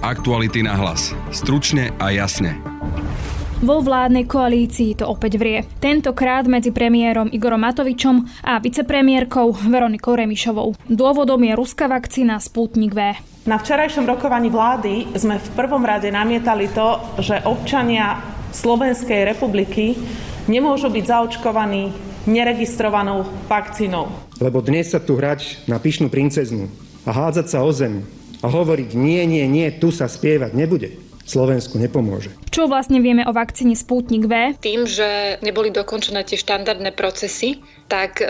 Aktuality na hlas. Stručne a jasne. Vo vládnej koalícii to opäť vrie. Tentokrát medzi premiérom Igorom Matovičom a vicepremiérkou Veronikou Remišovou. Dôvodom je ruská vakcína Sputnik V. Na včerajšom rokovaní vlády sme v prvom rade namietali to, že občania Slovenskej republiky nemôžu byť zaočkovaní neregistrovanou vakcínou. Lebo dnes sa tu hrať na pyšnú princeznu a hádzať sa o zem a hovoriť nie, nie, nie, tu sa spievať nebude Slovensku nepomôže. Čo vlastne vieme o vakcíne Sputnik V? Tým, že neboli dokončené tie štandardné procesy, tak e,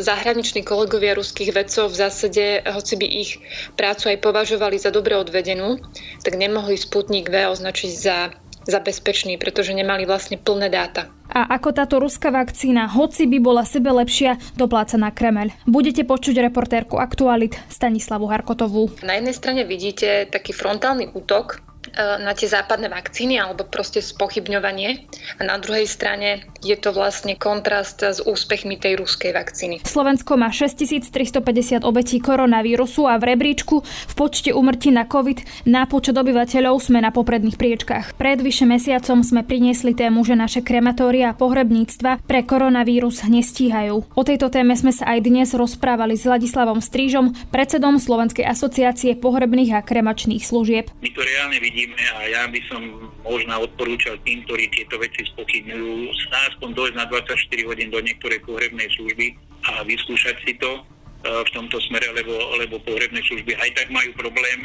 zahraniční kolegovia ruských vedcov v zásade, hoci by ich prácu aj považovali za dobre odvedenú, tak nemohli Sputnik V označiť za za bezpečný, pretože nemali vlastne plné dáta. A ako táto ruská vakcína, hoci by bola sebe lepšia, dopláca na Kremel. Budete počuť reportérku Aktualit Stanislavu Harkotovú. Na jednej strane vidíte taký frontálny útok na tie západné vakcíny alebo proste spochybňovanie. A na druhej strane je to vlastne kontrast s úspechmi tej ruskej vakcíny. Slovensko má 6350 obetí koronavírusu a v rebríčku v počte umrtí na COVID na počet obyvateľov sme na popredných priečkách. Pred vyše mesiacom sme priniesli tému, že naše krematória a pohrebníctva pre koronavírus nestíhajú. O tejto téme sme sa aj dnes rozprávali s Ladislavom Strížom, predsedom Slovenskej asociácie pohrebných a kremačných služieb. My to reálne vidíme vidíme a ja by som možno odporúčal tým, ktorí tieto veci spochybňujú, aspoň dojsť na 24 hodín do niektorej pohrebnej služby a vyskúšať si to e, v tomto smere, lebo, lebo pohrebné služby aj tak majú problém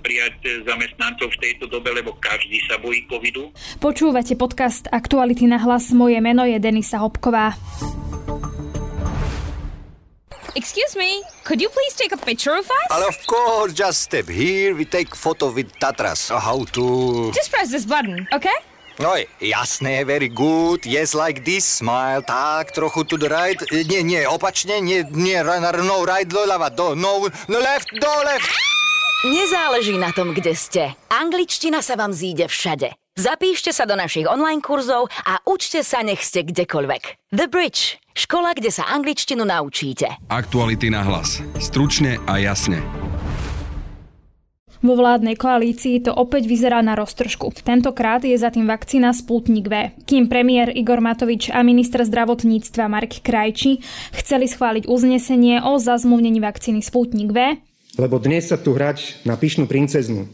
prijať zamestnancov v tejto dobe, lebo každý sa bojí covidu. Počúvate podcast Aktuality na hlas. Moje meno je Denisa Hopková. Excuse me, could you please take a picture of us? Well, of course, just step here. We take photo with Tatras. How to... Just press this button, okay? No, jasné, very good. Yes, like this, smile. Tak, trochu to the right. Nie, nie, opačne, nie, nie, no, right, doľava, do, no, no left, do, left. Nezáleží na tom, kde ste. Angličtina sa vám zíde všade. Zapíšte sa do našich online kurzov a učte sa, nech ste kdekoľvek. The Bridge. Škola, kde sa angličtinu naučíte. Aktuality na hlas. Stručne a jasne. Vo vládnej koalícii to opäť vyzerá na roztržku. Tentokrát je za tým vakcína Sputnik V. Kým premiér Igor Matovič a minister zdravotníctva Mark Krajči chceli schváliť uznesenie o zazmluvnení vakcíny Sputnik V, lebo dnes sa tu hrať na pyšnú princeznu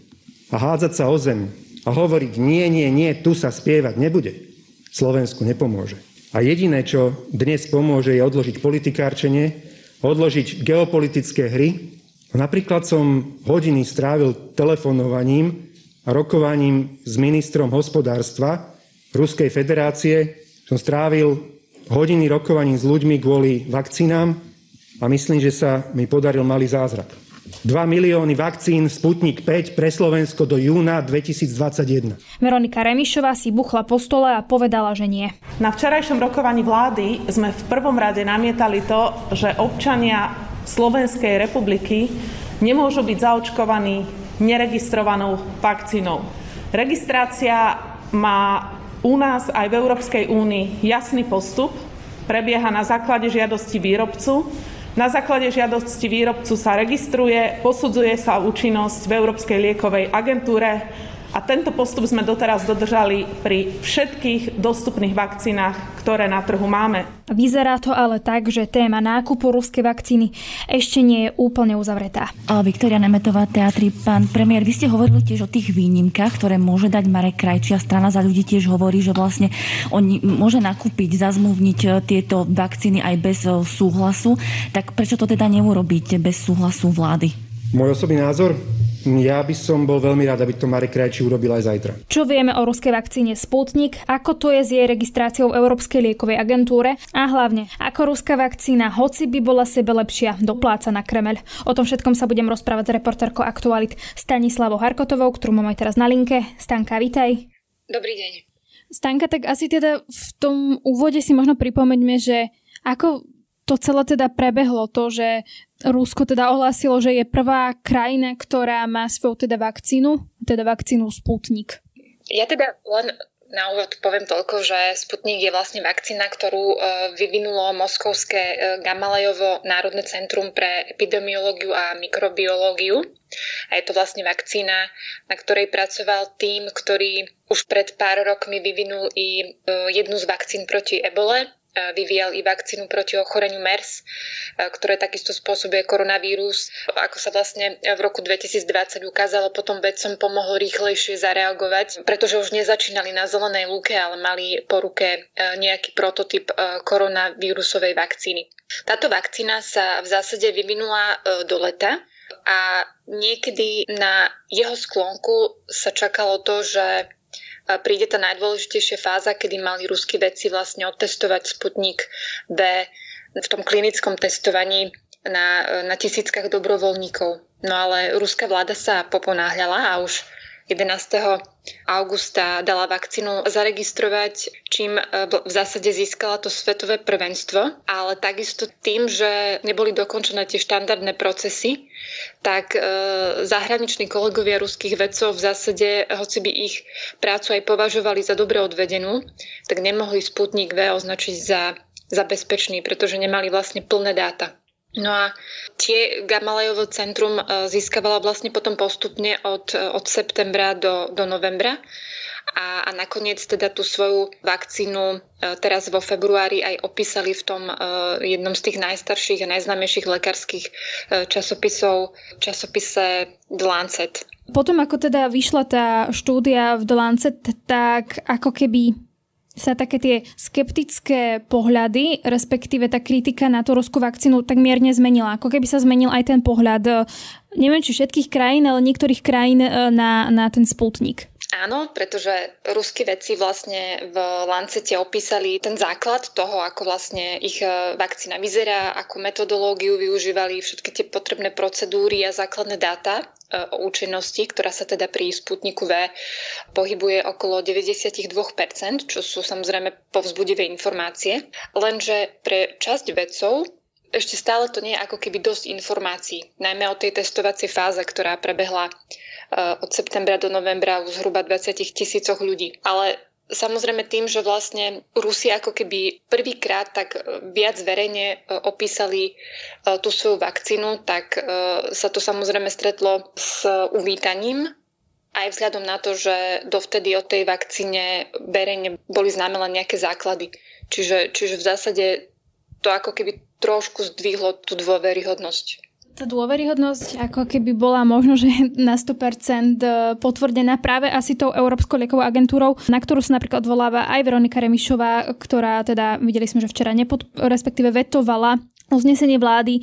a hádzať sa o zem a hovoriť nie, nie, nie, tu sa spievať nebude, Slovensku nepomôže. A jediné, čo dnes pomôže, je odložiť politikárčenie, odložiť geopolitické hry. Napríklad som hodiny strávil telefonovaním a rokovaním s ministrom hospodárstva Ruskej federácie. Som strávil hodiny rokovaním s ľuďmi kvôli vakcínám a myslím, že sa mi podaril malý zázrak. 2 milióny vakcín Sputnik 5 pre Slovensko do júna 2021. Veronika Remišová si buchla po stole a povedala, že nie. Na včerajšom rokovaní vlády sme v prvom rade namietali to, že občania Slovenskej republiky nemôžu byť zaočkovaní neregistrovanou vakcínou. Registrácia má u nás aj v Európskej únii jasný postup, prebieha na základe žiadosti výrobcu na základe žiadosti výrobcu sa registruje, posudzuje sa účinnosť v Európskej liekovej agentúre a tento postup sme doteraz dodržali pri všetkých dostupných vakcínach, ktoré na trhu máme. Vyzerá to ale tak, že téma nákupu ruskej vakcíny ešte nie je úplne uzavretá. Viktoria Nemetová, teatri, pán premiér, vy ste hovorili tiež o tých výnimkách, ktoré môže dať Marek Krajčia. Strana za ľudí tiež hovorí, že vlastne on môže nakúpiť, zazmluvniť e, tieto vakcíny aj bez e, súhlasu. Tak prečo to teda neurobiť bez súhlasu vlády? Môj osobný názor? Ja by som bol veľmi rád, aby to Marek Krajčí urobil aj zajtra. Čo vieme o ruskej vakcíne Sputnik, ako to je s jej registráciou v Európskej liekovej agentúre a hlavne, ako ruská vakcína, hoci by bola sebe lepšia, dopláca na Kremel. O tom všetkom sa budem rozprávať s reportérkou Aktualit Stanislavou Harkotovou, ktorú mám aj teraz na linke. Stanka, vítaj. Dobrý deň. Stanka, tak asi teda v tom úvode si možno pripomeňme, že ako to celé teda prebehlo, to, že Rusko teda ohlásilo, že je prvá krajina, ktorá má svoju teda vakcínu, teda vakcínu Sputnik. Ja teda len na úvod poviem toľko, že Sputnik je vlastne vakcína, ktorú e, vyvinulo Moskovské e, Gamalejovo Národné centrum pre epidemiológiu a mikrobiológiu. A je to vlastne vakcína, na ktorej pracoval tým, ktorý už pred pár rokmi vyvinul i e, jednu z vakcín proti ebole, vyvíjal i vakcínu proti ochoreniu MERS, ktoré takisto spôsobuje koronavírus. Ako sa vlastne v roku 2020 ukázalo, potom vedcom pomohlo rýchlejšie zareagovať, pretože už nezačínali na zelenej lúke, ale mali po ruke nejaký prototyp koronavírusovej vakcíny. Táto vakcína sa v zásade vyvinula do leta a niekedy na jeho sklonku sa čakalo to, že príde tá najdôležitejšia fáza, kedy mali ruskí vedci vlastne otestovať Sputnik V v tom klinickom testovaní na, na tisíckach dobrovoľníkov. No ale ruská vláda sa poponáhľala a už 11. augusta dala vakcínu zaregistrovať, čím e, v zásade získala to svetové prvenstvo, ale takisto tým, že neboli dokončené tie štandardné procesy, tak e, zahraniční kolegovia ruských vedcov v zásade, hoci by ich prácu aj považovali za dobre odvedenú, tak nemohli Sputnik V označiť za, za bezpečný, pretože nemali vlastne plné dáta. No a tie Gamalejovo centrum e, získavala vlastne potom postupne od, e, od septembra do, do novembra a, a nakoniec teda tú svoju vakcínu e, teraz vo februári aj opísali v tom jednom z tých najstarších a najznámejších lekárskych časopisov, časopise The Lancet. Potom ako teda vyšla tá štúdia v The Lancet, tak ako keby sa také tie skeptické pohľady, respektíve tá kritika na tú ruskú vakcínu tak mierne zmenila. Ako keby sa zmenil aj ten pohľad, e, neviem či všetkých krajín, ale niektorých krajín e, na, na ten Sputnik. Áno, pretože ruskí vedci vlastne v Lancete opísali ten základ toho, ako vlastne ich e, vakcína vyzerá, akú metodológiu využívali, všetky tie potrebné procedúry a základné dáta e, o účinnosti, ktorá sa teda pri Sputniku V pohybuje okolo 92%, čo sú samozrejme povzbudivé informácie. Lenže pre časť vedcov ešte stále to nie je ako keby dosť informácií, najmä o tej testovacej fáze, ktorá prebehla od septembra do novembra u zhruba 20 tisícoch ľudí. Ale Samozrejme tým, že vlastne Rusi ako keby prvýkrát tak viac verejne e, opísali tú svoju vakcínu, tak sa to samozrejme stretlo s uvítaním aj vzhľadom na to, že dovtedy o tej vakcíne verejne boli známe len nejaké základy. Čiže, čiže v zásade to ako keby trošku zdvihlo tú dôveryhodnosť tá dôveryhodnosť ako keby bola možno, že na 100% e, potvrdená práve asi tou Európskou liekovou agentúrou, na ktorú sa napríklad odvoláva aj Veronika Remišová, ktorá teda videli sme, že včera nepod, respektíve vetovala uznesenie vlády. E,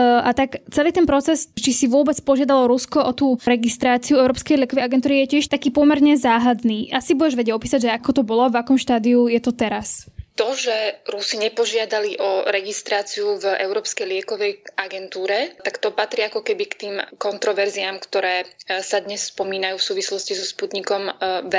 a tak celý ten proces, či si vôbec požiadalo Rusko o tú registráciu Európskej liekovej agentúry je tiež taký pomerne záhadný. Asi budeš vedieť opísať, že ako to bolo, v akom štádiu je to teraz to, že Rusi nepožiadali o registráciu v Európskej liekovej agentúre, tak to patrí ako keby k tým kontroverziám, ktoré e, sa dnes spomínajú v súvislosti so Sputnikom e, V,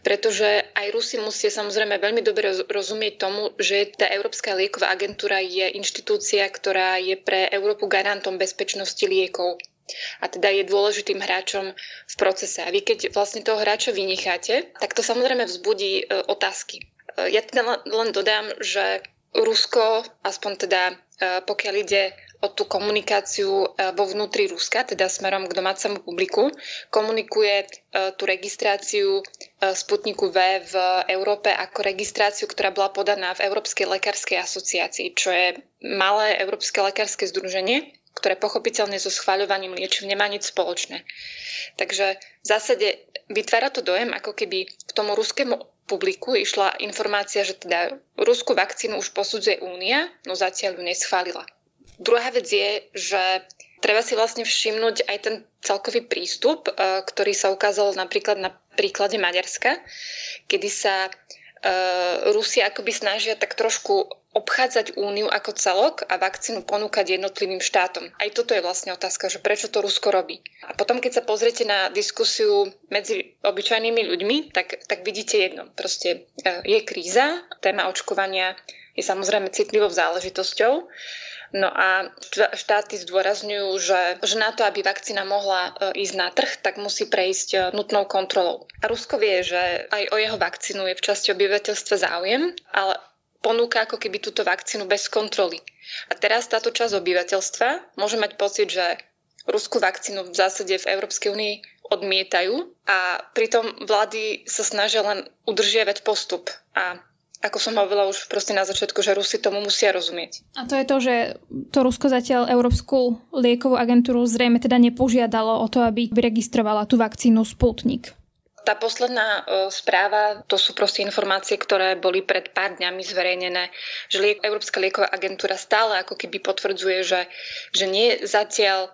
pretože aj Rusi musia samozrejme veľmi dobre rozumieť tomu, že tá Európska lieková agentúra je inštitúcia, ktorá je pre Európu garantom bezpečnosti liekov a teda je dôležitým hráčom v procese. A vy keď vlastne toho hráča vynecháte, tak to samozrejme vzbudí e, otázky. Ja teda len dodám, že Rusko, aspoň teda e, pokiaľ ide o tú komunikáciu e, vo vnútri Ruska, teda smerom k domácemu publiku, komunikuje tú registráciu Sputniku V v Európe ako registráciu, ktorá bola podaná v Európskej lekárskej asociácii, čo je malé Európske lekárske združenie, ktoré pochopiteľne so schváľovaním liečiv nemá nič spoločné. Takže v zásade vytvára to dojem, ako keby k tomu ruskému publiku išla informácia, že teda ruskú vakcínu už posudzuje Únia, no zatiaľ ju neschválila. Druhá vec je, že treba si vlastne všimnúť aj ten celkový prístup, e, ktorý sa ukázal napríklad na príklade Maďarska, kedy sa uh, Rusi akoby snažia tak trošku obchádzať úniu ako celok a vakcínu ponúkať jednotlivým štátom. Aj toto je vlastne otázka, že prečo to Rusko robí. A potom, keď sa pozriete na diskusiu medzi obyčajnými ľuďmi, tak, tak vidíte jedno. Proste uh, je kríza, téma očkovania je samozrejme citlivou záležitosťou. No a štáty zdôrazňujú, že, že na to, aby vakcína mohla e, ísť na trh, tak musí prejsť e, nutnou kontrolou. A Rusko vie, že aj o jeho vakcínu je v časti obyvateľstva záujem, ale ponúka ako keby túto vakcínu bez kontroly. A teraz táto časť obyvateľstva môže mať pocit, že ruskú vakcínu v zásade v Európskej únii odmietajú a pritom vlády sa snažia len udržiavať postup a ako som hovorila už proste na začiatku, že Rusi tomu musia rozumieť. A to je to, že to Rusko zatiaľ Európsku liekovú agentúru zrejme teda nepožiadalo o to, aby registrovala tú vakcínu Sputnik. Tá posledná správa, to sú proste informácie, ktoré boli pred pár dňami zverejnené, že Európska lieková agentúra stále ako keby potvrdzuje, že, že nie zatiaľ e,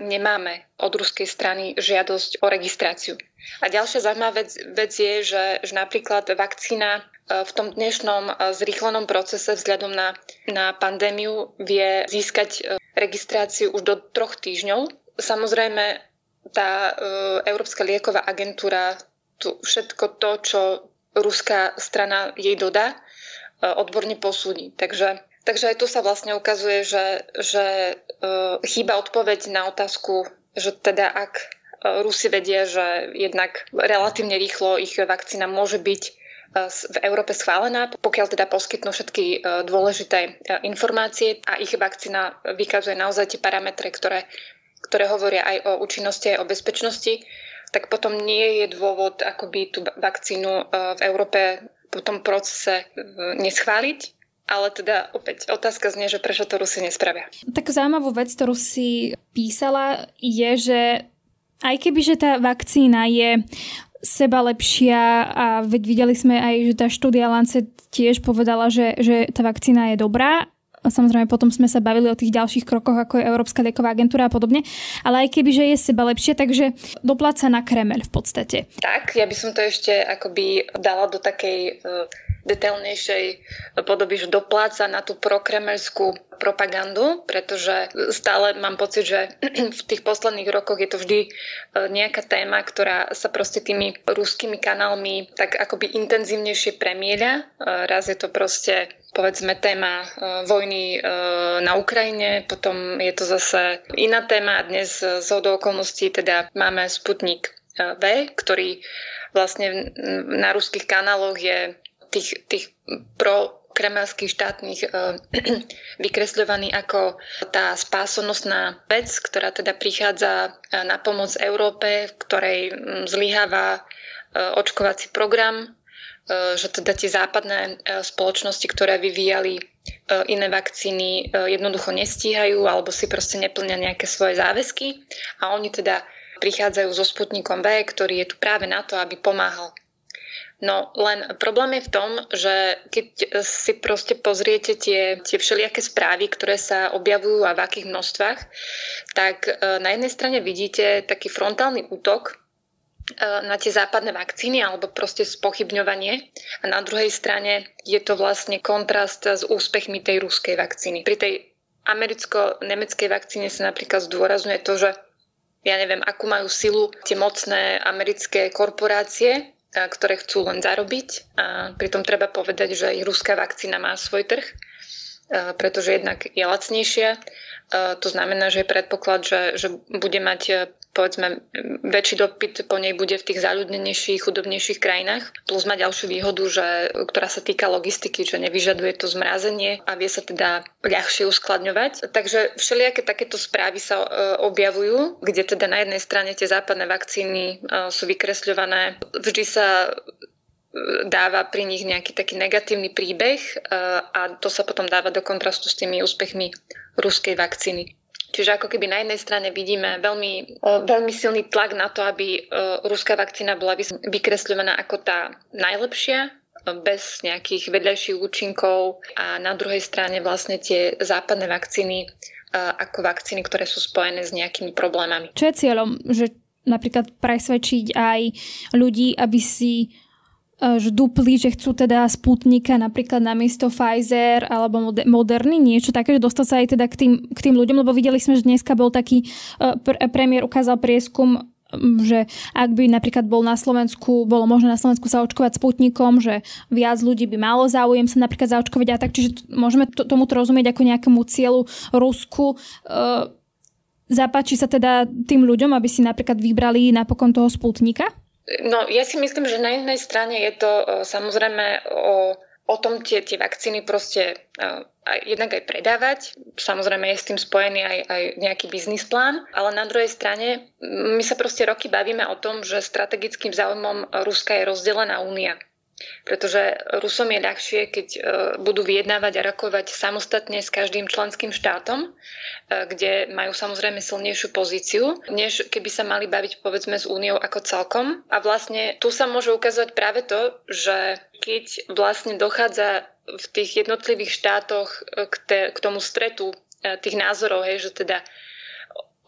nemáme od ruskej strany žiadosť o registráciu. A ďalšia zaujímavá vec, vec je, že, že napríklad vakcína v tom dnešnom e, zrýchlenom procese vzhľadom na, na pandémiu vie získať e, registráciu už do troch týždňov. Samozrejme, tá e, Európska lieková agentúra tu všetko to, čo ruská strana jej dodá, odborne posúdi. Takže, takže aj tu sa vlastne ukazuje, že, že chýba odpoveď na otázku, že teda ak Rusi vedia, že jednak relatívne rýchlo ich vakcína môže byť v Európe schválená, pokiaľ teda poskytnú všetky e, dôležité e, informácie a ich vakcína vykazuje naozaj tie parametre, ktoré, ktoré hovoria aj o účinnosti, aj o bezpečnosti, tak potom nie je dôvod akoby tú vakcínu e, v Európe po tom procese neschváliť. Ale teda opäť otázka znie, že prečo to Rusi nespravia. Tak zaujímavú vec, ktorú si písala, je, že aj keby, že tá vakcína je seba lepšia a videli sme aj, že tá štúdia Lancet tiež povedala, že, že tá vakcína je dobrá samozrejme potom sme sa bavili o tých ďalších krokoch, ako je Európska lieková agentúra a podobne, ale aj keby, že je seba lepšie, takže dopláca na Kremel v podstate. Tak, ja by som to ešte akoby dala do takej uh, detailnejšej podoby, že dopláca na tú prokremelskú propagandu, pretože stále mám pocit, že v tých posledných rokoch je to vždy e, nejaká téma, ktorá sa proste tými ruskými kanálmi tak akoby intenzívnejšie premieľa. E, raz je to proste povedzme téma e, vojny na Ukrajine, potom je to zase iná téma a dnes z okolností teda máme Sputnik V, ktorý vlastne na ruských kanáloch je tých, tých pro kremelských štátnych e, vykresľovaný ako tá spásonosná vec, ktorá teda prichádza e, na pomoc Európe, v ktorej zlyháva e, očkovací program, že teda tie západné spoločnosti, ktoré vyvíjali iné vakcíny, jednoducho nestíhajú alebo si proste neplnia nejaké svoje záväzky. A oni teda prichádzajú so Sputnikom V, ktorý je tu práve na to, aby pomáhal No len problém je v tom, že keď si proste pozriete tie, tie všelijaké správy, ktoré sa objavujú a v akých množstvách, tak e, na jednej strane vidíte taký frontálny útok e, na tie západné vakcíny alebo proste spochybňovanie a na druhej strane je to vlastne kontrast s úspechmi tej ruskej vakcíny. Pri tej americko-nemeckej vakcíne sa napríklad zdôrazňuje to, že ja neviem, akú majú silu tie mocné americké korporácie, ktoré chcú len zarobiť. A pritom treba povedať, že aj ruská vakcína má svoj trh, pretože jednak je lacnejšia. To znamená, že je predpoklad, že, že bude mať povedzme, väčší dopyt po nej bude v tých záľudnejších, chudobnejších krajinách. Plus má ďalšiu výhodu, že, ktorá sa týka logistiky, že nevyžaduje to zmrazenie a vie sa teda ľahšie uskladňovať. Takže všelijaké takéto správy sa e, objavujú, kde teda na jednej strane tie západné vakcíny e, sú vykresľované. Vždy sa e, dáva pri nich nejaký taký negatívny príbeh a to sa potom dáva do kontrastu s tými úspechmi ruskej vakcíny. Čiže ako keby na jednej strane vidíme veľmi, e, veľmi silný tlak na to, aby e, ruská vakcína bola vykresľovaná ako tá najlepšia, e, bez nejakých vedľajších účinkov a na druhej strane vlastne tie západné vakcíny ako vakcíny, ktoré sú spojené s nejakými problémami. Čo je cieľom, že napríklad presvedčiť aj ľudí, aby si dupli, že chcú teda Sputnika napríklad na miesto Pfizer alebo Moderny, niečo také, že dostať sa aj teda k tým, k tým ľuďom, lebo videli sme, že dneska bol taký, e, premiér ukázal prieskum že ak by napríklad bol na Slovensku, bolo možné na Slovensku sa očkovať Sputnikom, že viac ľudí by malo záujem sa napríklad zaočkovať a tak, čiže môžeme to, tomuto rozumieť ako nejakému cieľu Rusku. E, zapáči sa teda tým ľuďom, aby si napríklad vybrali napokon toho Sputnika? No, ja si myslím, že na jednej strane je to samozrejme o o tom tie, tie vakcíny proste uh, aj, jednak aj predávať. Samozrejme je s tým spojený aj, aj nejaký biznis plán, ale na druhej strane my sa proste roky bavíme o tom, že strategickým záujmom Ruska je rozdelená únia. Pretože Rusom je ľahšie, keď e, budú vyjednávať a rokovať samostatne s každým členským štátom, e, kde majú samozrejme silnejšiu pozíciu, než keby sa mali baviť povedzme s úniou ako celkom. A vlastne tu sa môže ukazovať práve to, že keď vlastne dochádza v tých jednotlivých štátoch e, k, te, k tomu stretu tých názorov, hej, že teda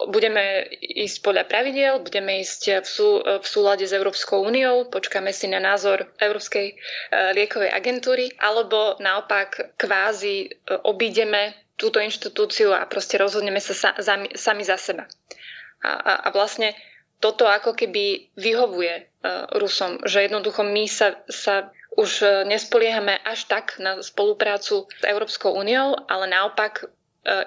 budeme ísť podľa pravidel, budeme ísť v, sú, v súlade s Európskou úniou, počkáme si na názor Európskej e, liekovej agentúry, alebo naopak kvázi e, obídeme túto inštitúciu a proste rozhodneme sa sa sami, sami za seba. A, a, a vlastne toto ako keby vyhovuje uh, Rusom, že jednoducho my sa, sa už nespoliehame až tak na spoluprácu s Európskou úniou, ale naopak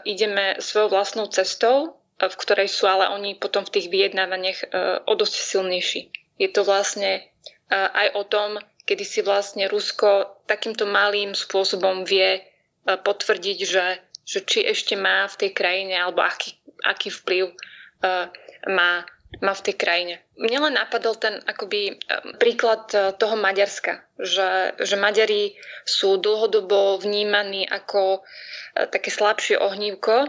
ideme svojou vlastnou cestou v ktorej sú ale oni potom v tých vyjednávaniach e, o dosť silnejší. Je to vlastne e, aj o tom, kedy si vlastne Rusko takýmto malým spôsobom vie e, potvrdiť, že, že či ešte má v tej krajine alebo aký, aký vplyv má má v tej krajine. Mne len napadol ten akoby príklad toho Maďarska, že, že Maďari sú dlhodobo vnímaní ako také slabšie ohnívko e,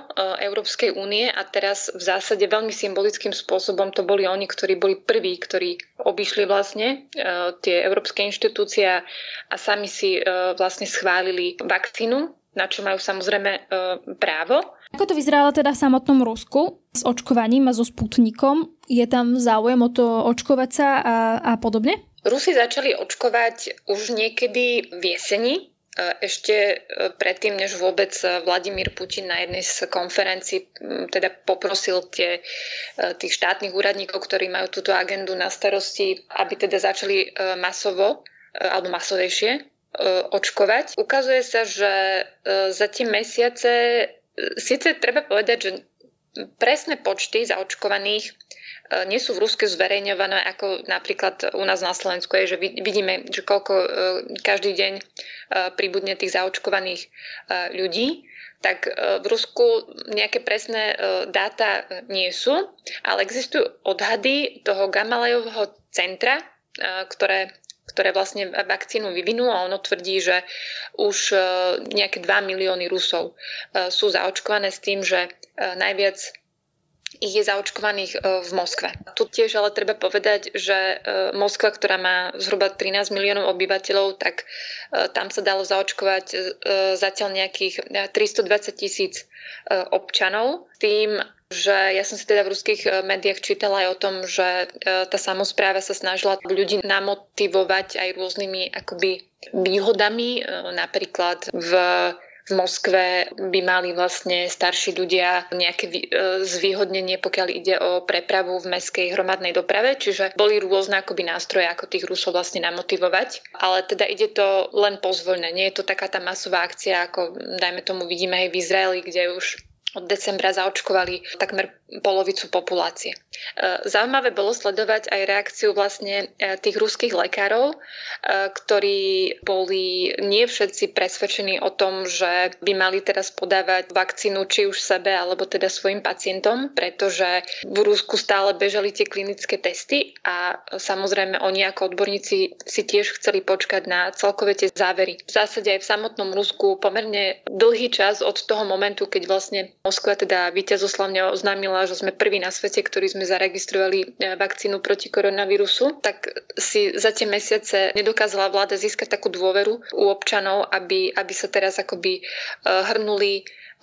Európskej únie a teraz v zásade veľmi symbolickým spôsobom to boli oni, ktorí boli prví, ktorí obišli vlastne e, tie európske inštitúcie a sami si e, vlastne schválili vakcínu, na čo majú samozrejme právo. Ako to vyzeralo teda v samotnom Rusku s očkovaním a so Sputnikom? Je tam záujem o to očkovať sa a, a podobne? Rusi začali očkovať už niekedy v jeseni ešte e, predtým, než vôbec Vladimír Putin na jednej z konferencií teda poprosil tie, e, tých štátnych úradníkov, ktorí majú túto agendu na starosti, aby teda začali e, masovo alebo masovejšie očkovať. Ukazuje sa, že za tie mesiace síce treba povedať, že presné počty zaočkovaných nie sú v Ruske zverejňované ako napríklad u nás na Slovensku je, že vidíme, že koľko každý deň Eh, pribudne tých zaočkovaných ľudí, tak v Rusku nejaké presné dáta nie sú, ale existujú odhady toho Gamalejovho centra, ktoré ktoré vlastne vakcínu a ono tvrdí, že už nejaké 2 milióny Rusov sú zaočkované s tým, že najviac ich je zaočkovaných e, v Moskve. Tu tiež ale treba povedať, že e, Moskva, ktorá má zhruba 13 miliónov obyvateľov, tak e, tam sa dalo zaočkovať zatiaľ nejakých 320 tisíc občanov. Tým, že ja som si teda v ruských médiách čítala aj o tom, že tá samozpráva sa snažila ľudí namotivovať aj rôznymi akoby výhodami, napríklad v v Moskve by mali vlastne starší ľudia nejaké zvýhodnenie, pokiaľ ide o prepravu v meskej hromadnej doprave, čiže boli rôzne akoby nástroje, ako tých Rusov vlastne namotivovať, ale teda ide to len pozvoľne, nie je to taká tá masová akcia, ako dajme tomu vidíme aj v Izraeli, kde už od decembra zaočkovali takmer polovicu populácie. E, zaujímavé bolo sledovať aj reakciu vlastne e, tých ruských lekárov, e, ktorí boli nie všetci presvedčení o tom, že by mali teraz podávať vakcínu či už sebe alebo teda svojim pacientom, pretože v Rusku stále bežali tie klinické testy a samozrejme oni ako odborníci si tiež chceli počkať na celkové tie závery. V zásade aj v samotnom Rusku pomerne dlhý čas od toho momentu, keď vlastne Moskva teda víťazoslavne oznámila že sme prví na svete, ktorí sme zaregistrovali e, vakcínu proti koronavírusu, tak si za tie mesiace nedokázala vláda získať takú dôveru u občanov, aby, aby sa teraz akoby e, hrnuli e,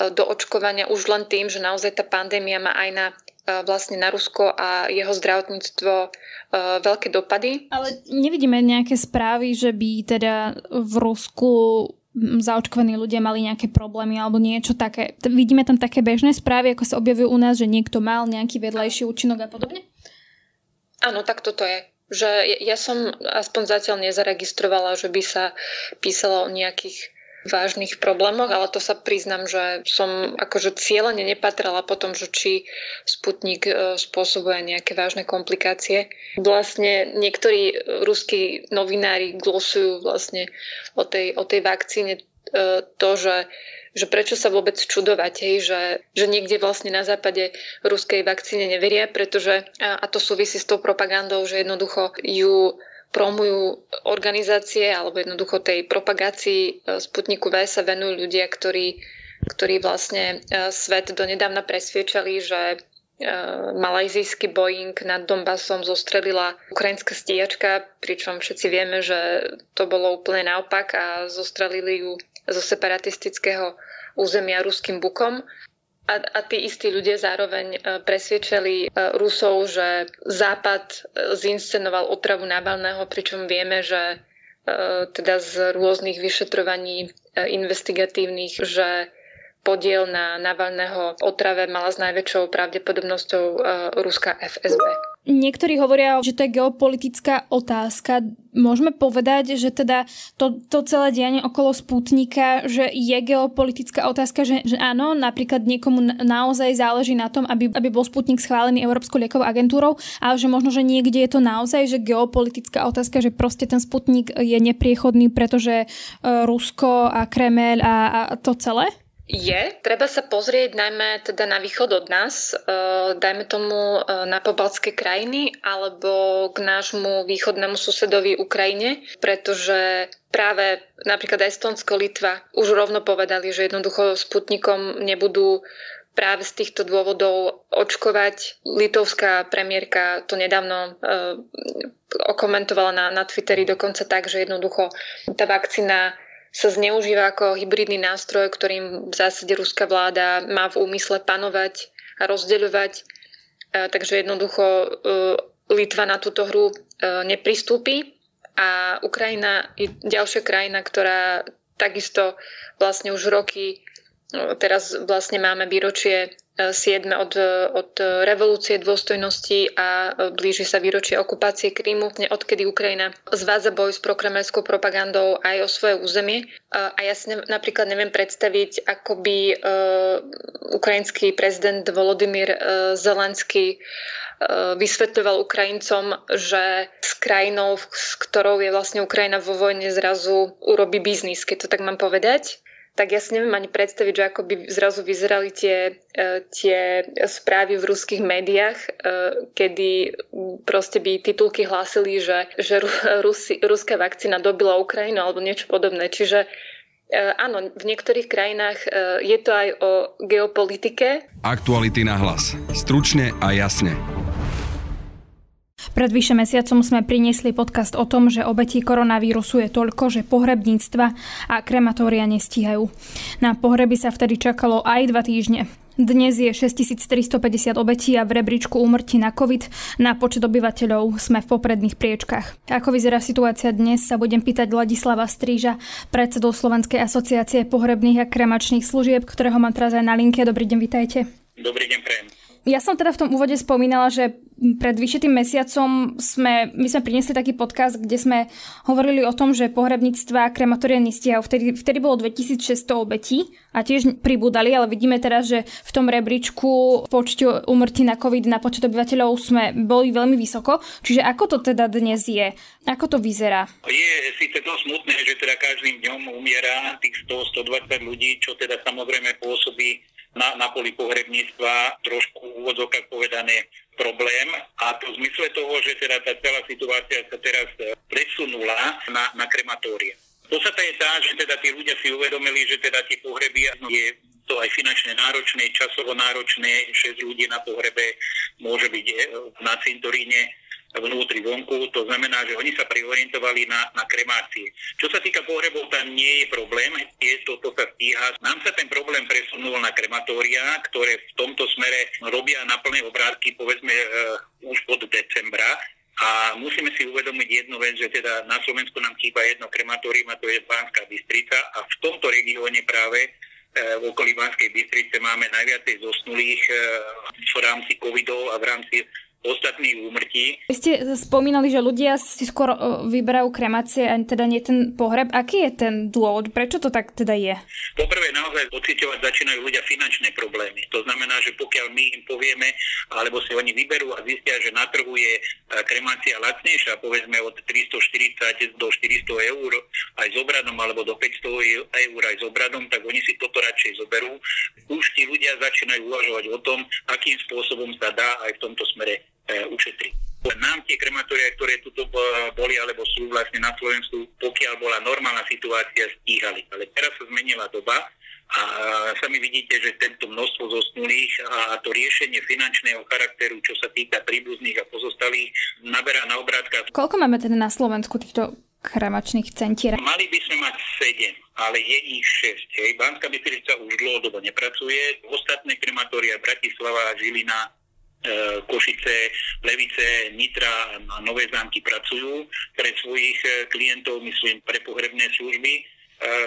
do očkovania už len tým, že naozaj tá pandémia má aj na vlastne na Rusko a jeho zdravotníctvo veľké dopady. Ale nevidíme nejaké správy, že by teda v Rusku zaočkovaní ľudia mali nejaké problémy alebo niečo také. Vidíme tam také bežné správy, ako sa objavujú u nás, že niekto mal nejaký vedľajší účinok a podobne? Áno, tak toto je. Že ja som aspoň zatiaľ nezaregistrovala, že by sa písalo o nejakých vážnych problémoch, ale to sa priznam, že som akože cieľene nepatrala po tom, že či Sputnik e, spôsobuje nejaké vážne komplikácie. Vlastne niektorí ruskí novinári glosujú vlastne o tej, o tej vakcíne e, to, že že prečo sa vôbec čudovať, hej, že, že niekde vlastne na západe ruskej vakcíne neveria, pretože, a, a to súvisí s tou propagandou, že jednoducho ju promujú organizácie alebo jednoducho tej propagácii e, Sputniku V sa venujú ľudia, ktorí, ktorí vlastne e, svet donedávna presviečali, že e, malajzijský Boeing nad Donbasom zostrelila ukrajinská stíjačka, pričom všetci vieme, že to bolo úplne naopak a zostrelili ju zo separatistického územia ruským bukom. A, a tí istí ľudia zároveň e, presviečali e, Rusov, že Západ e, zinscenoval otravu Navalného, pričom vieme, že teda z rôznych vyšetrovaní investigatívnych, že podiel na Navalného otrave mala s najväčšou pravdepodobnosťou ruská FSB. Niektorí hovoria, že to je geopolitická otázka. Môžeme povedať, že teda to, to celé dianie okolo Sputnika, že je geopolitická otázka, že, že áno, napríklad niekomu naozaj záleží na tom, aby, aby bol Sputnik schválený Európskou liekovou agentúrou, ale že možno, že niekde je to naozaj, že geopolitická otázka, že proste ten Sputnik je nepriechodný, pretože uh, Rusko a Kremel a, a to celé? Je, treba sa pozrieť najmä teda na východ od nás, e, dajme tomu e, na pobaltské krajiny alebo k nášmu východnému susedovi Ukrajine, pretože práve napríklad Estonsko, Litva už rovno povedali, že jednoducho Sputnikom nebudú práve z týchto dôvodov očkovať. Litovská premiérka to nedávno e, okomentovala na, na Twitteri dokonca tak, že jednoducho tá vakcína sa zneužíva ako hybridný nástroj, ktorým v zásade ruská vláda má v úmysle panovať a rozdeľovať. E, takže jednoducho e, Litva na túto hru e, nepristúpi a Ukrajina je ďalšia krajina, ktorá takisto vlastne už roky, teraz vlastne máme výročie 7 od, od revolúcie dôstojnosti a blíži sa výročie okupácie Krímu, odkedy Ukrajina zvádza boj s prokremelskou propagandou aj o svoje územie. A ja si napríklad neviem predstaviť, ako by uh, ukrajinský prezident Volodymyr uh, Zelenský uh, vysvetľoval Ukrajincom, že s krajinou, s ktorou je vlastne Ukrajina vo vojne, zrazu urobí biznis, keď to tak mám povedať tak ja si neviem ani predstaviť, že ako by zrazu vyzerali tie, e, tie správy v ruských médiách, e, kedy proste by titulky hlásili, že, že Rusi, ruská vakcína dobila Ukrajinu alebo niečo podobné. Čiže e, áno, v niektorých krajinách je to aj o geopolitike. Aktuality na hlas. Stručne a jasne. Pred vyše mesiacom sme priniesli podcast o tom, že obetí koronavírusu je toľko, že pohrebníctva a krematória nestíhajú. Na pohreby sa vtedy čakalo aj dva týždne. Dnes je 6350 obetí a v rebríčku úmrtí na COVID na počet obyvateľov sme v popredných priečkách. Ako vyzerá situácia dnes, sa budem pýtať Ladislava Stríža, predsedov Slovenskej asociácie pohrebných a kremačných služieb, ktorého mám teraz aj na linke. Dobrý deň, vitajte. Dobrý deň, prejem. Ja som teda v tom úvode spomínala, že pred vyšetým mesiacom sme, my sme priniesli taký podcast, kde sme hovorili o tom, že pohrebníctva krematória nestíhajú. Vtedy, vtedy bolo 2600 obetí a tiež pribúdali, ale vidíme teraz, že v tom rebríčku počte umrtí na COVID na počet obyvateľov sme boli veľmi vysoko. Čiže ako to teda dnes je? Ako to vyzerá? Je síce to smutné, že teda každým dňom umiera tých 100-120 ľudí, čo teda samozrejme pôsobí na, na poli pohrebníctva trošku úvodzokách povedané problém a to v zmysle toho, že teda tá celá situácia sa teraz e, presunula na, na krematórie. Podstata je tá, že teda tí ľudia si uvedomili, že teda tie pohreby je to aj finančne náročné, časovo náročné, 6 ľudí na pohrebe môže byť e, na cintoríne vnútri vonku, to znamená, že oni sa priorientovali na, na kremácie. Čo sa týka pohrebov, tam nie je problém, je to, to sa stíha. Nám sa ten problém presunul na krematória, ktoré v tomto smere robia na plné obrátky, povedzme, uh, už od decembra. A musíme si uvedomiť jednu vec, že teda na Slovensku nám chýba jedno krematórium a to je Banská Bystrica a v tomto regióne práve e, v okolí Banskej Bystrice máme najviacej zosnulých e, v rámci covidov a v rámci ostatných úmrtí. Vy ste spomínali, že ľudia si skôr vyberajú kremácie a teda nie ten pohreb. Aký je ten dôvod? Prečo to tak teda je? Poprvé naozaj pocitovať začínajú ľudia finančné problémy. To znamená, že pokiaľ my im povieme, alebo si oni vyberú a zistia, že na trhu je kremácia lacnejšia, povedzme od 340 do 400 eur aj s obradom, alebo do 500 eur aj s obradom, tak oni si toto radšej zoberú. Už tí ľudia začínajú uvažovať o tom, akým spôsobom sa dá aj v tomto smere E, ušetriť. Nám tie krematória, ktoré tu e, boli alebo sú vlastne na Slovensku, pokiaľ bola normálna situácia, stíhali. Ale teraz sa zmenila doba a sami vidíte, že tento množstvo zosnulých a to riešenie finančného charakteru, čo sa týka príbuzných a pozostalých, naberá na obrátka. Koľko máme teda na Slovensku týchto kremačných centier? Mali by sme mať 7, ale je ich 6. Hej. Banská Bystrica už dlhodobo nepracuje. Ostatné krematória Bratislava, Žilina, E, Košice, Levice, Nitra a Nové zámky pracujú pre svojich e, klientov, myslím, pre pohrebné služby e,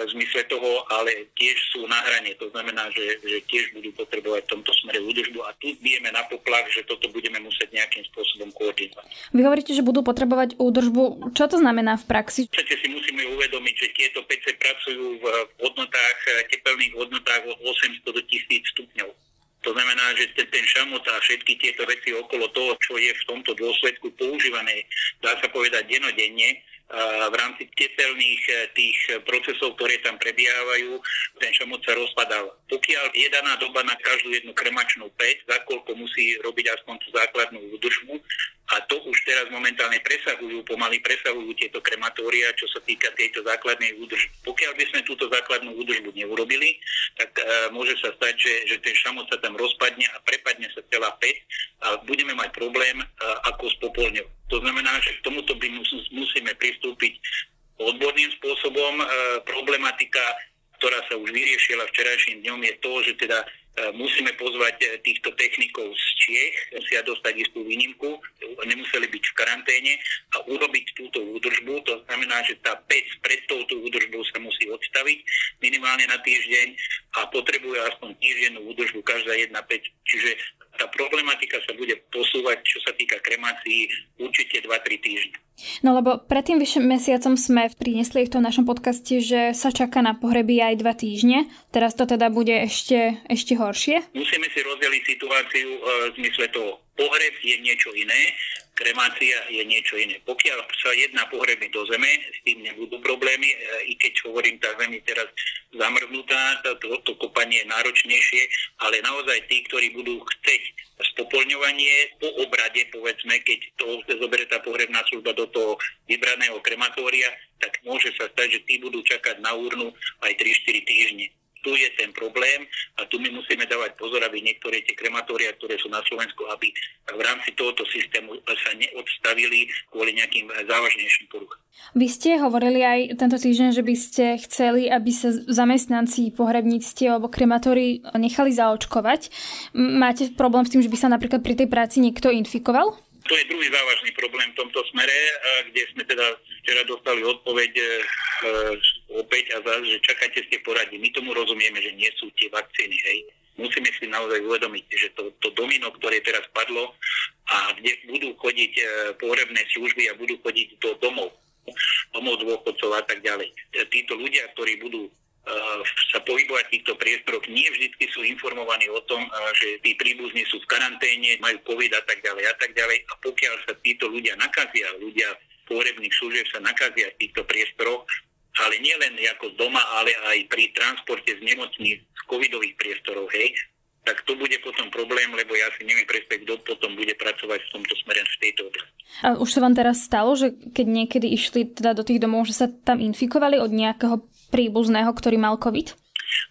v zmysle toho, ale tiež sú na hrane. To znamená, že, že tiež budú potrebovať v tomto smere údržbu a tu bijeme na poplach, že toto budeme musieť nejakým spôsobom koordinovať. Vy hovoríte, že budú potrebovať údržbu. Čo to znamená v praxi? Všetci si musíme uvedomiť, že tieto PC pracujú v hodnotách, tepelných hodnotách od 800 do 1000 stupňov to znamená, že ten, šamot a všetky tieto veci okolo toho, čo je v tomto dôsledku používané, dá sa povedať denodenne, v rámci tepelných e, tých procesov, ktoré tam prebiehajú, ten šamot sa rozpadáva. Pokiaľ je daná doba na každú jednu kremačnú peť, za koľko musí robiť aspoň tú základnú údržbu, a to už teraz momentálne presahujú, pomaly presahujú tieto krematória, čo sa týka tejto základnej údržby. Pokiaľ by sme túto základnú údržbu neurobili, tak uh, môže sa stať, že, že ten šamot sa tam rozpadne a prepadne sa celá päť a budeme mať problém uh, ako s. To znamená, že k tomuto by mus, musíme pristúpiť odborným spôsobom. Uh, problematika, ktorá sa už vyriešila včerajším dňom, je to, že teda E, musíme pozvať e, týchto technikov z Čiech, musia dostať istú výnimku, nemuseli byť v karanténe a urobiť túto údržbu. To znamená, že tá pec pred touto údržbou sa musí odstaviť minimálne na týždeň a potrebuje aspoň týždennú údržbu každá jedna pec. Čiže tá problematika sa bude posúvať, čo sa týka kremácií, určite 2-3 týždne. No lebo pred tým vyšším mesiacom sme priniesli v tom našom podcaste, že sa čaká na pohreby aj dva týždne. Teraz to teda bude ešte, ešte horšie? Musíme si rozdeliť situáciu e, v zmysle toho. Pohreb je niečo iné, kremácia je niečo iné. Pokiaľ sa jedná pohreby do zeme, s tým nebudú problémy, e, i keď hovorím, tá zem je teraz zamrznutá, to, to kopanie je náročnejšie, ale naozaj tí, ktorí budú chceť spopolňovanie po obrade, povedzme, keď to zoberie tá pohrebná služba do toho vybraného krematória, tak môže sa stať, že tí budú čakať na úrnu aj 3-4 týždne tu je ten problém a tu my musíme dávať pozor, aby niektoré tie krematória, ktoré sú na Slovensku, aby v rámci tohoto systému sa neodstavili kvôli nejakým závažnejším poruchám. Vy ste hovorili aj tento týždeň, že by ste chceli, aby sa zamestnanci pohrebníctiev alebo krematóri nechali zaočkovať. Máte problém s tým, že by sa napríklad pri tej práci niekto infikoval? To je druhý závažný problém v tomto smere, kde sme teda včera dostali odpoveď e, opäť a zase, že čakáte ste poradí. My tomu rozumieme, že nie sú tie vakcíny, hej. Musíme si naozaj uvedomiť, že to, to domino, ktoré teraz padlo a kde budú chodiť e, pohrebné služby a budú chodiť do domov, domov dôchodcov a tak ďalej. E, títo ľudia, ktorí budú sa pohybovať v týchto priestoroch, nie vždy sú informovaní o tom, že tí príbuzní sú v karanténe, majú COVID a tak ďalej a tak ďalej. A pokiaľ sa títo ľudia nakazia, ľudia pohrebných služieb sa nakazia v týchto priestoroch, ale nie len ako doma, ale aj pri transporte z nemocní z covidových priestorov, hej, tak to bude potom problém, lebo ja si neviem predstaviť, kto potom bude pracovať v tomto smere v tejto oblasti. A už sa vám teraz stalo, že keď niekedy išli teda do tých domov, že sa tam infikovali od nejakého príbuzného, ktorý mal COVID?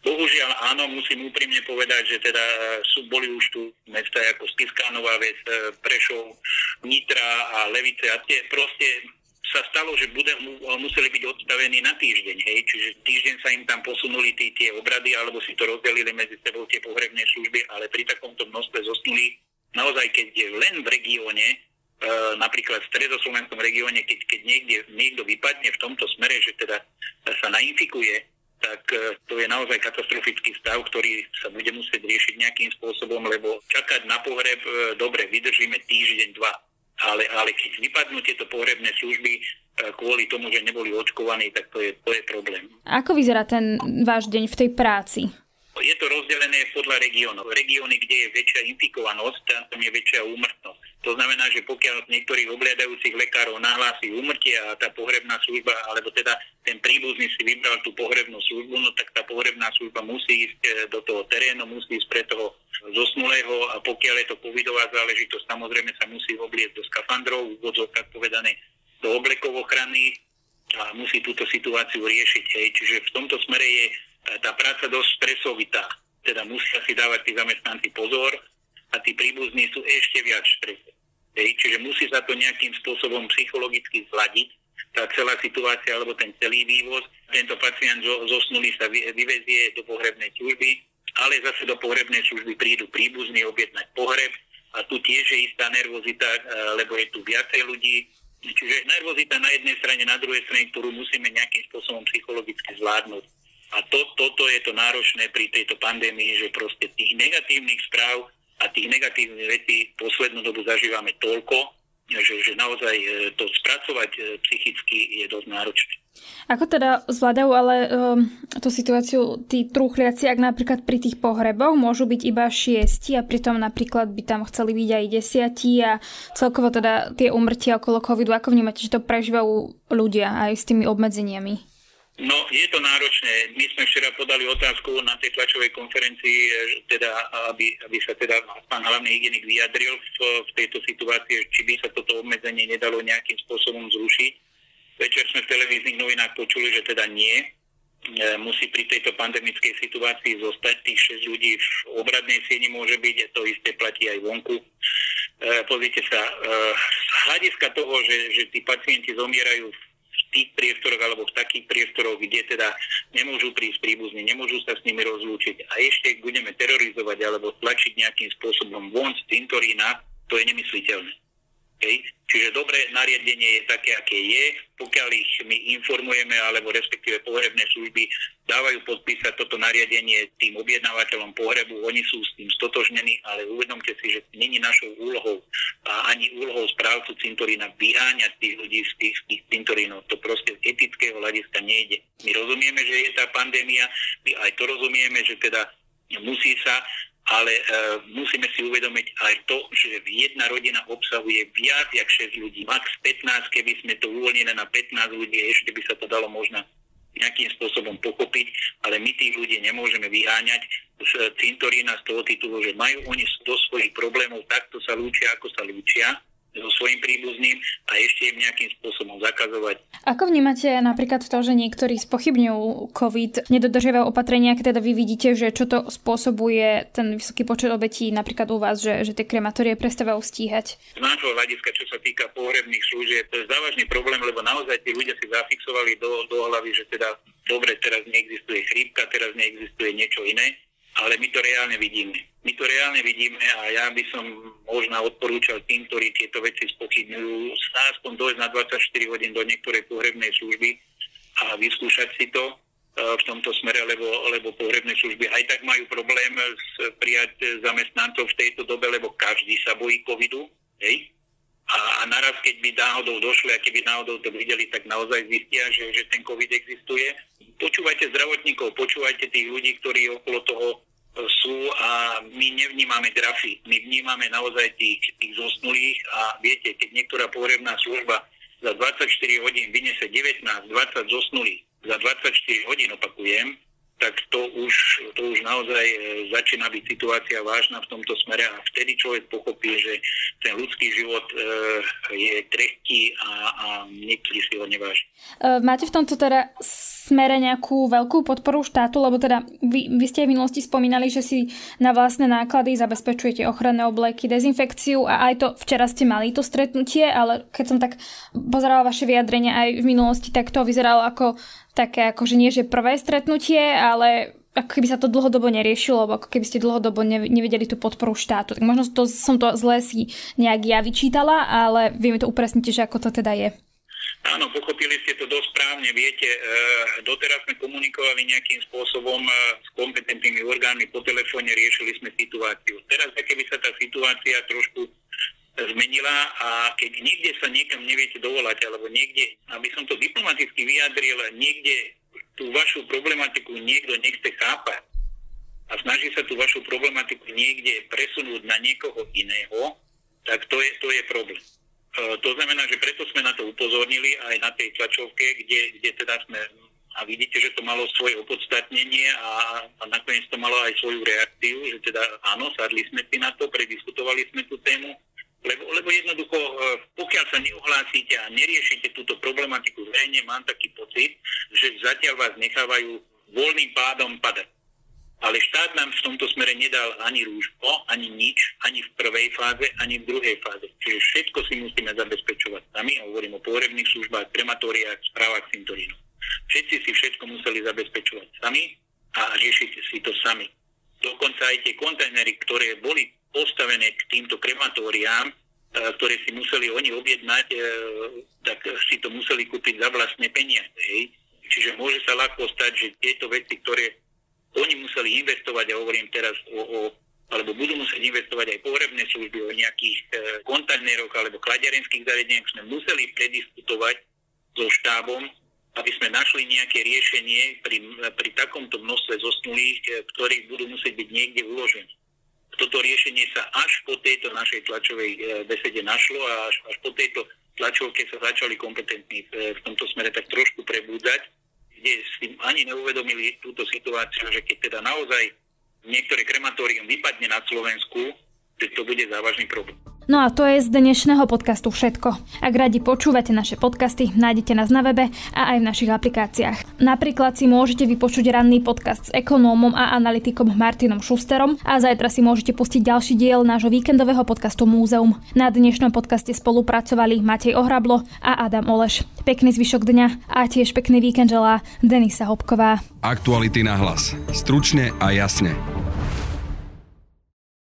Bohužiaľ áno, musím úprimne povedať, že teda sú, boli už tu mesta ako Spiská Nová Ves, e, Prešov, Nitra a Levice. A tie proste sa stalo, že bude, museli byť odstavení na týždeň, hej, čiže týždeň sa im tam posunuli tí, tie obrady, alebo si to rozdelili medzi sebou tie pohrebné služby, ale pri takomto množstve zosnuli, naozaj keď je len v regióne, e, napríklad v stredoslovenskom regióne, keď, keď niekde niekto vypadne v tomto smere, že teda sa nainfikuje, tak e, to je naozaj katastrofický stav, ktorý sa bude musieť riešiť nejakým spôsobom, lebo čakať na pohreb, e, dobre, vydržíme týždeň, dva. Ale, ale keď vypadnú tieto pohrebné služby e, kvôli tomu, že neboli očkovaní, tak to je, to je problém. Ako vyzerá ten váš deň v tej práci? Je to rozdelené podľa regiónov. Regióny, kde je väčšia infikovanosť, tam je väčšia úmrtnosť. To znamená, že pokiaľ niektorých obliadajúcich lekárov nahlási úmrtie a tá pohrebná služba, alebo teda ten príbuzný si vybral tú pohrebnú službu, no tak tá pohrebná služba musí ísť e, do toho terénu, musí ísť pre toho zosnulého a pokiaľ je to covidová záležitosť, samozrejme sa musí obliecť do skafandrov, úvodzovkách povedané do oblekov ochrany a musí túto situáciu riešiť. Hej. Čiže v tomto smere je tá práca dosť stresovitá. Teda musia si dávať tí zamestnanci pozor a tí príbuzní sú ešte viac strese. Hej, čiže musí sa to nejakým spôsobom psychologicky zladiť, tá celá situácia alebo ten celý vývoz. Tento pacient zosnulý sa vyvezie do pohrebnej služby, ale zase do pohrebnej služby prídu príbuzní objednať pohreb a tu tiež je istá nervozita, e, lebo je tu viacej ľudí. Čiže nervozita na jednej strane, na druhej strane, ktorú musíme nejakým spôsobom psychologicky zvládnuť. A to, toto je to náročné pri tejto pandémii, že proste tých negatívnych správ a tých negatívnych vecí poslednú dobu zažívame toľko, že, že naozaj e, to spracovať e, psychicky je dosť náročné. Ako teda zvládajú ale um, tú situáciu tí trúchliaci, ak napríklad pri tých pohreboch môžu byť iba šiesti a pritom napríklad by tam chceli byť aj desiatí a celkovo teda tie umrtia okolo covidu, ako vnímate, že to prežívajú ľudia aj s tými obmedzeniami? No, je to náročné. My sme včera podali otázku na tej tlačovej konferencii, teda, aby, aby sa teda pán hlavný hygienik vyjadril v, v tejto situácii, či by sa toto obmedzenie nedalo nejakým spôsobom zrušiť. Večer sme v televíznych novinách počuli, že teda nie. E, musí pri tejto pandemickej situácii zostať tých 6 ľudí v obradnej sieni môže byť, to isté platí aj vonku. E, pozrite sa, z hľadiska toho, že, že tí pacienti zomierajú v tých priestoroch alebo v takých priestoroch, kde teda nemôžu prísť príbuzní, nemôžu sa s nimi rozlúčiť a ešte budeme terorizovať alebo tlačiť nejakým spôsobom von z cintorína, to je nemysliteľné. Hej. Čiže dobré nariadenie je také, aké je. Pokiaľ ich my informujeme, alebo respektíve pohrebné služby dávajú podpísať toto nariadenie tým objednávateľom pohrebu, oni sú s tým stotožnení, ale uvedomte si, že není našou úlohou a ani úlohou správcu cintorína vyháňať tých ľudí z tých, tých cintorínov. To proste z etického hľadiska nejde. My rozumieme, že je tá pandémia, my aj to rozumieme, že teda musí sa ale e, musíme si uvedomiť aj to, že jedna rodina obsahuje viac jak 6 ľudí, max 15, keby sme to uvoľnili na 15 ľudí, ešte by sa to dalo možno nejakým spôsobom pochopiť, ale my tých ľudí nemôžeme vyháňať. Z cintorína z toho titulu, že majú oni do svojich problémov, takto sa lúčia, ako sa lúčia so svojím príbuzným a ešte im nejakým spôsobom zakazovať. Ako vnímate napríklad to, že niektorí spochybňujú COVID, nedodržiavajú opatrenia, keď teda vy vidíte, že čo to spôsobuje ten vysoký počet obetí napríklad u vás, že, že tie krematórie prestávajú stíhať? Z nášho hľadiska, čo sa týka pohrebných služieb, to je závažný problém, lebo naozaj tí ľudia si zafixovali do, do hlavy, že teda dobre, teraz neexistuje chrípka, teraz neexistuje niečo iné ale my to reálne vidíme. My to reálne vidíme a ja by som možno odporúčal tým, ktorí tieto veci spochybňujú, aspoň dojsť na 24 hodín do niektorej pohrebnej služby a vyskúšať si to e, v tomto smere, lebo, lebo pohrebné služby aj tak majú problém s prijať zamestnancov v tejto dobe, lebo každý sa bojí covidu. Hej? A, a naraz, keď by náhodou došli a keby náhodou to videli, tak naozaj zistia, že, že ten COVID existuje. Počúvajte zdravotníkov, počúvajte tých ľudí, ktorí okolo toho sú a my nevnímame grafy, my vnímame naozaj tých, tých zosnulých a viete, keď niektorá pohrebná služba za 24 hodín vynese 19, 20 zosnulých, za 24 hodín opakujem, tak to už, to už naozaj e, začína byť situácia vážna v tomto smere a vtedy človek pochopí, že ten ľudský život e, je krehký a, a niektorí si ho neváži. E, máte v tomto teda smere nejakú veľkú podporu štátu, lebo teda vy, vy ste v minulosti spomínali, že si na vlastné náklady zabezpečujete ochranné obleky, dezinfekciu a aj to včera ste mali to stretnutie, ale keď som tak pozerala vaše vyjadrenia aj v minulosti, tak to vyzeralo ako také akože nie, že prvé stretnutie, ale ako keby sa to dlhodobo neriešilo, alebo ako keby ste dlhodobo nevedeli tú podporu štátu. Tak možno to, som to zle si nejak ja vyčítala, ale vieme to upresniť, že ako to teda je. Áno, pochopili ste to dosť správne. Viete, e, doteraz sme komunikovali nejakým spôsobom e, s kompetentnými orgánmi po telefóne, riešili sme situáciu. Teraz, keby sa tá situácia trošku zmenila a keď niekde sa niekam neviete dovolať, alebo niekde, aby som to diplomaticky vyjadril, niekde tú vašu problematiku niekto nechce chápať a snaží sa tú vašu problematiku niekde presunúť na niekoho iného, tak to je, to je problém. E, to znamená, že preto sme na to upozornili aj na tej tlačovke, kde, kde teda sme a vidíte, že to malo svoje opodstatnenie a, a nakoniec to malo aj svoju reakciu, že teda áno, sadli sme si na to, prediskutovali sme tú tému, lebo, lebo jednoducho, e, pokiaľ sa neuhlásite a neriešite túto problematiku zrejne, mám taký pocit, že zatiaľ vás nechávajú voľným pádom padať. Ale štát nám v tomto smere nedal ani rúško, ani nič, ani v prvej fáze, ani v druhej fáze. Čiže všetko si musíme zabezpečovať sami, a hovorím o pohrebných službách, krematóriách, správach cintorínu. Všetci si všetko museli zabezpečovať sami a riešiť si to sami. Dokonca aj tie kontajnery, ktoré boli postavené k týmto krematóriám, e, ktoré si museli oni objednať, e, tak si to museli kúpiť za vlastné peniaze. Čiže môže sa ľahko stať, že tieto veci, ktoré oni museli investovať, a hovorím teraz o, o alebo budú musieť investovať aj pohrebné služby o nejakých e, kontajneroch alebo kladiarenských zariadeniach, sme museli prediskutovať so štábom, aby sme našli nejaké riešenie pri, pri takomto množstve zosnulých, e, ktorých budú musieť byť niekde uložené. Toto riešenie sa až po tejto našej tlačovej e, besede našlo a až, až po tejto tlačovke sa začali kompetentní v, v tomto smere tak trošku prebúdzať kde si ani neuvedomili túto situáciu, že keď teda naozaj niektoré krematórium vypadne na Slovensku, že to bude závažný problém. No a to je z dnešného podcastu všetko. Ak radi počúvate naše podcasty, nájdete nás na webe a aj v našich aplikáciách. Napríklad si môžete vypočuť ranný podcast s ekonómom a analytikom Martinom Šusterom a zajtra si môžete pustiť ďalší diel nášho víkendového podcastu Múzeum. Na dnešnom podcaste spolupracovali Matej Ohrablo a Adam Oleš. Pekný zvyšok dňa a tiež pekný víkend želá Denisa Hopková. Aktuality na hlas. Stručne a jasne.